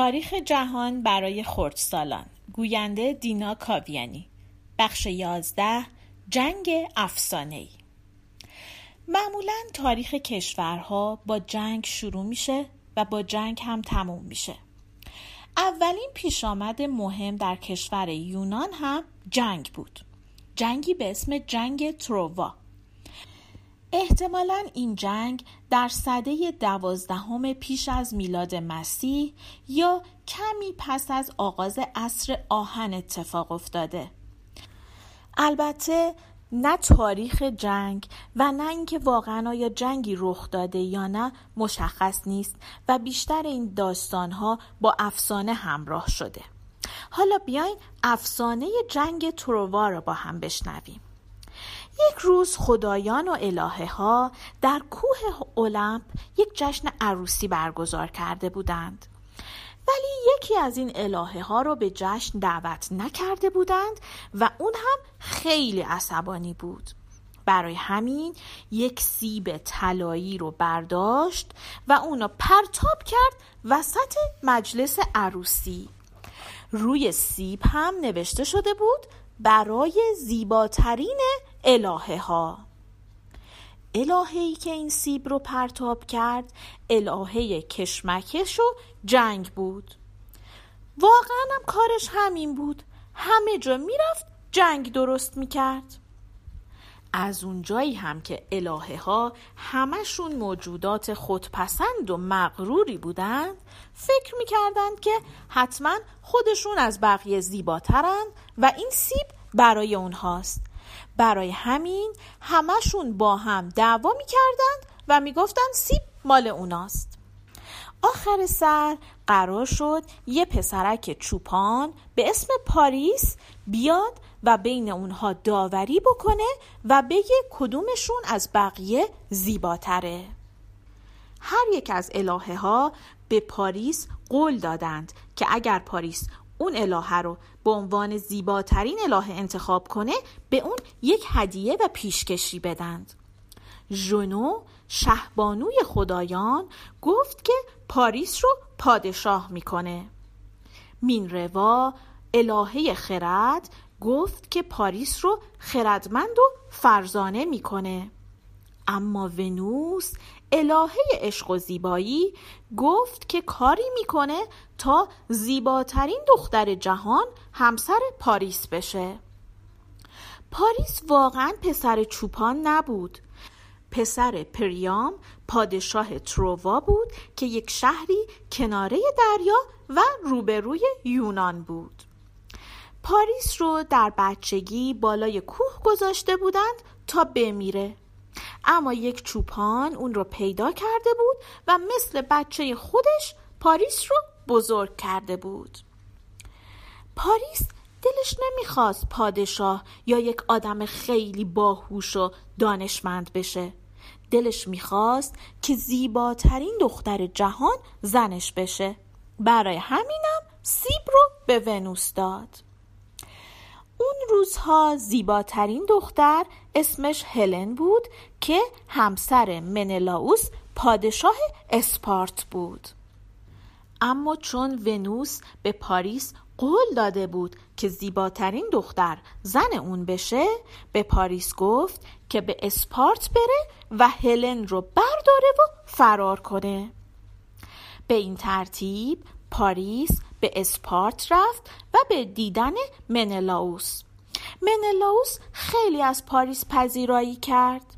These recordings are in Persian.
تاریخ جهان برای خردسالان. گوینده دینا کاویانی. بخش یازده جنگ افسانه‌ای. معمولا تاریخ کشورها با جنگ شروع میشه و با جنگ هم تموم میشه. اولین پیش آمد مهم در کشور یونان هم جنگ بود. جنگی به اسم جنگ تروا احتمالا این جنگ در سده دوازدهم پیش از میلاد مسیح یا کمی پس از آغاز عصر آهن اتفاق افتاده. البته نه تاریخ جنگ و نه اینکه واقعا آیا جنگی رخ داده یا نه مشخص نیست و بیشتر این داستانها با افسانه همراه شده. حالا بیاین افسانه جنگ تروا را با هم بشنویم. یک روز خدایان و الهه ها در کوه اولمپ یک جشن عروسی برگزار کرده بودند. ولی یکی از این الهه ها رو به جشن دعوت نکرده بودند و اون هم خیلی عصبانی بود. برای همین یک سیب طلایی رو برداشت و اونو پرتاب کرد وسط مجلس عروسی. روی سیب هم نوشته شده بود برای زیباترین الهه ها الههی که این سیب رو پرتاب کرد الهه کشمکش و جنگ بود. واقعا هم کارش همین بود. همه جا می‌رفت جنگ درست می‌کرد. از اونجایی هم که الهه ها همشون موجودات خودپسند و مغروری بودند فکر می‌کردند که حتما خودشون از بقیه زیباترند و این سیب برای اونهاست. برای همین همشون با هم دعوا می‌کردند و می‌گفتند سیب مال اوناست. آخر سر قرار شد یه پسرک چوپان به اسم پاریس بیاد و بین اونها داوری بکنه و بگه کدومشون از بقیه زیباتره. هر یک از الهه ها به پاریس قول دادند که اگر پاریس اون الهه رو به عنوان زیباترین الهه انتخاب کنه به اون یک هدیه و پیشکشی بدند. ژنو شهبانوی خدایان گفت که پاریس رو پادشاه می‌کنه. مینروا الهه خرد گفت که پاریس رو خردمند و فرزانه می‌کنه. اما ونوس الهه عشق و زیبایی گفت که کاری می‌کنه تا زیباترین دختر جهان همسر پاریس بشه. پاریس واقعا پسر چوپان نبود. پسر پریام پادشاه تروا بود که یک شهری کناره دریا و روبروی یونان بود. پاریس رو در بچگی بالای کوه گذاشته بودند تا بمیره. اما یک چوپان اون رو پیدا کرده بود و مثل بچه خودش پاریس رو بزرگ کرده بود. پاریس دلش نمی‌خواست پادشاه یا یک آدم خیلی باهوش و دانشمند بشه. دلش می‌خواست که زیباترین دختر جهان زنش بشه. برای همینم سیب رو به ونوس داد. اون روزها زیباترین دختر اسمش هلن بود که همسر منلاوس پادشاه اسپارت بود. اما چون ونوس به پاریس قول داده بود که زیباترین دختر زن اون بشه به پاریس گفت که به اسپارت بره و هلن رو برداره و فرار کنه. به این ترتیب پاریس به اسپارت رفت و به دیدن منلاوس. منلاوس خیلی از پاریس پذیرایی کرد.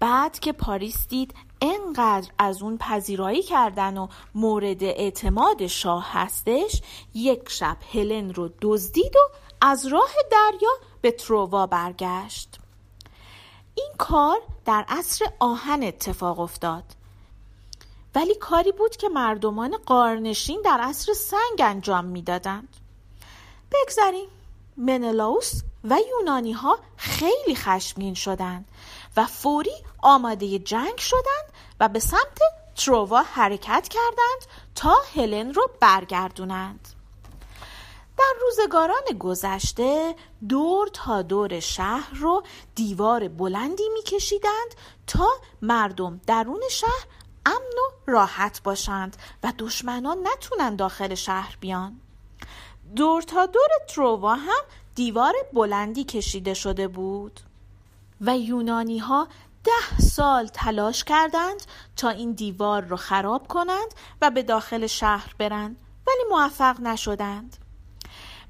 بعد که پاریس دید انقدر از اون پذیرایی کردن و مورد اعتماد شاه هستش یک شب هلن رو دزدید و از راه دریا به تروا برگشت. این کار در عصر آهن اتفاق افتاد. ولی کاری بود که مردمان قارنشین در عصر سنگ انجام می‌دادند. بگذریم منلاوس و یونانی ها خیلی خشمگین شدند و فوری آماده جنگ شدند و به سمت تروا حرکت کردند تا هلن رو برگردونند. در روزگاران گذشته دور تا دور شهر رو دیوار بلندی میکشیدند تا مردم درون شهر امن و راحت باشند و دشمنان نتونن داخل شهر بیان. دور تا دور تروا هم دیوار بلندی کشیده شده بود. و یونانی ها ده سال تلاش کردند تا این دیوار رو خراب کنند و به داخل شهر برند ولی موفق نشدند.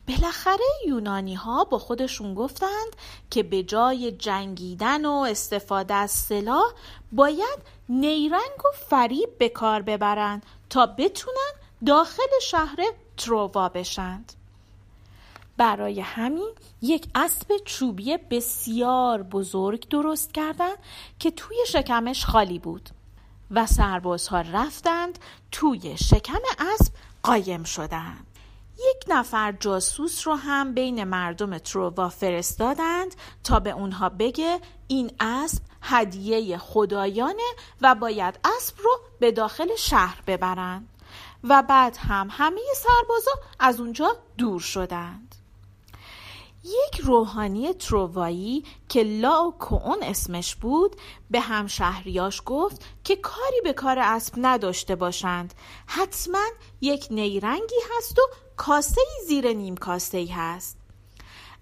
بالاخره یونانی ها با خودشون گفتند که به جای جنگیدن و استفاده از سلاح باید نیرنگ و فریب به کار ببرند تا بتونن داخل شهر تروا بشند برای همین یک اسب چوبی بسیار بزرگ درست کردند که توی شکمش خالی بود و سربازها رفتند توی شکم اسب قایم شدند. یک نفر جاسوس رو هم بین مردم تروا فرستادند تا به اونها بگه این اسب هدیه خدایانه و باید اسب رو به داخل شهر ببرند. و بعد هم همه سربازا از اونجا دور شدند. یک روحانی تروایی که لاو کون اسمش بود به همشهریاش گفت که کاری به کار اسب نداشته باشند. حتما یک نیرنگی هست و کاسه زیر نیم کاسه هست.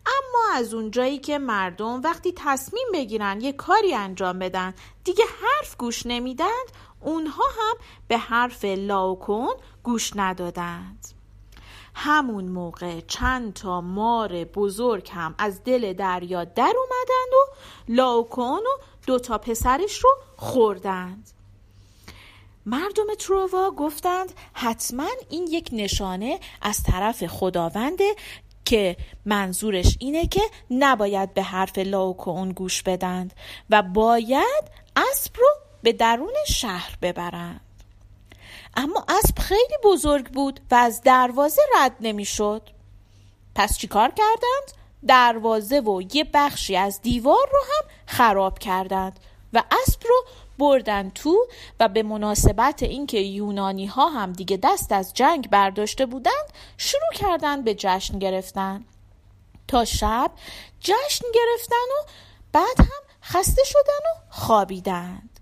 اما از اونجایی که مردم وقتی تصمیم بگیرن یه کاری انجام بدن دیگه حرف گوش نمیدند اونها هم به حرف لاوکون گوش ندادند. همون موقع چند تا مار بزرگ هم از دل دریا در اومدند و لاوکون و دوتا پسرش رو خوردند. مردم تروا گفتند حتما این یک نشانه از طرف خداونده که منظورش اینه که نباید به حرف لاوکون گوش بدند و باید اسب رو به درون شهر ببرند. اما اسب خیلی بزرگ بود و از دروازه رد نمی‌شد. پس چیکار کردند؟ دروازه و یه بخشی از دیوار رو هم خراب کردند و اسب رو بردن تو و به مناسبت اینکه یونانی ها هم دیگه دست از جنگ برداشته بودند شروع کردند به جشن گرفتن تا شب جشن گرفتن و بعد هم خسته شدن و خوابیدند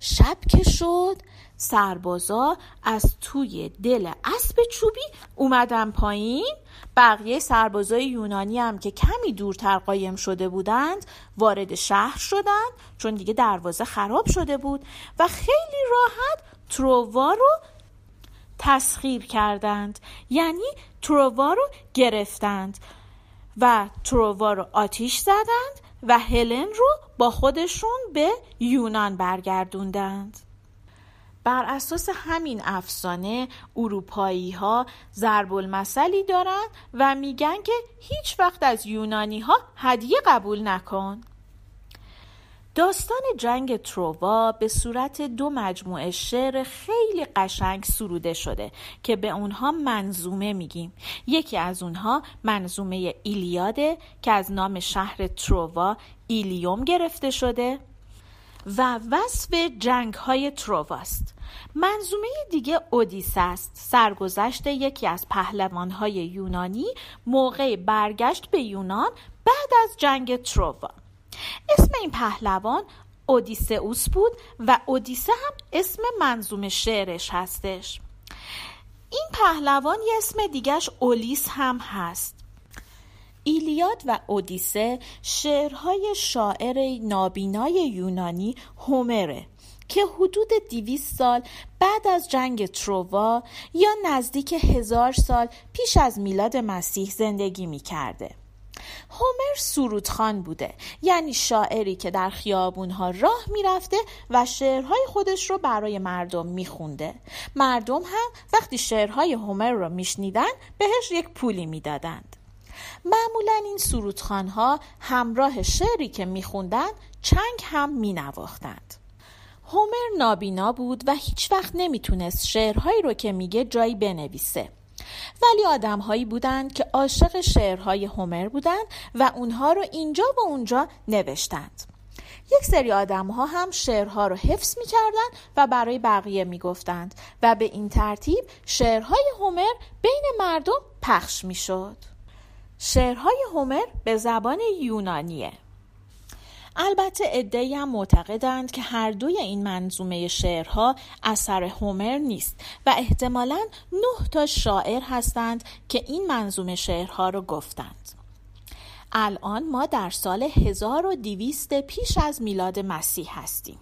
شب که شد سربازا از توی دل اسب چوبی اومدن پایین. بقیه سربازای یونانی هم که کمی دورتر قایم شده بودند وارد شهر شدند چون دیگه دروازه خراب شده بود و خیلی راحت ترووا رو تسخیر کردند. یعنی ترووا رو گرفتند و ترووا رو آتیش زدند و هلن رو با خودشون به یونان برگردوندند. بر اساس همین افسانه اروپایی ها ضرب المثلی دارن و میگن که هیچ وقت از یونانی ها هدیه قبول نکن. داستان جنگ تروا به صورت دو مجموعه شعر خیلی قشنگ سروده شده که به اونها منظومه میگیم. یکی از اونها منظومه ایلیاده که از نام شهر تروا ایلیوم گرفته شده. و وصف جنگ های ترواست منظومه دیگه اودیسه است. سرگذشت یکی از پهلوان یونانی موقع برگشت به یونان بعد از جنگ تروا اسم این پهلوان اودیسئوس بود و اودیسه هم اسم منظوم شعرش هستش. این پهلوان یه اسم دیگهش اولیس هم هست. ایلیاد و اودیسه شعرهای شاعر نابینای یونانی هومره که حدود دیویست سال بعد از جنگ تروا یا نزدیک هزار سال پیش از میلاد مسیح زندگی می کرده. هومر سرودخان بوده یعنی شاعری که در خیابونها راه می‌رفته و شعرهای خودش رو برای مردم میخونده مردم هم وقتی شعرهای هومر رو میشنیدن بهش یک پولی می‌دادند معمولا این سرودخانها همراه شعری که میخوندن چنگ هم مینواختند. هومر نابینا بود و هیچ وقت نمی‌تونست شعرهایی رو که میگه جایی بنویسه. ولی آدمهایی بودند که عاشق شعرهای هومر بودند و اونها رو اینجا و اونجا نوشتند. یک سری آدم ها هم شعرها رو حفظ می کردن و برای بقیه می گفتند و به این ترتیب شعرهای هومر بین مردم پخش می شد. شعرهای هومر به زبان یونانیه. البته ادهی هم معتقدند که هر دوی این منظومه شعرها اثر هومر نیست و احتمالا نه تا شاعر هستند که این منظومه شعرها رو گفتند. الان ما در سال 1200 پیش از میلاد مسیح هستیم.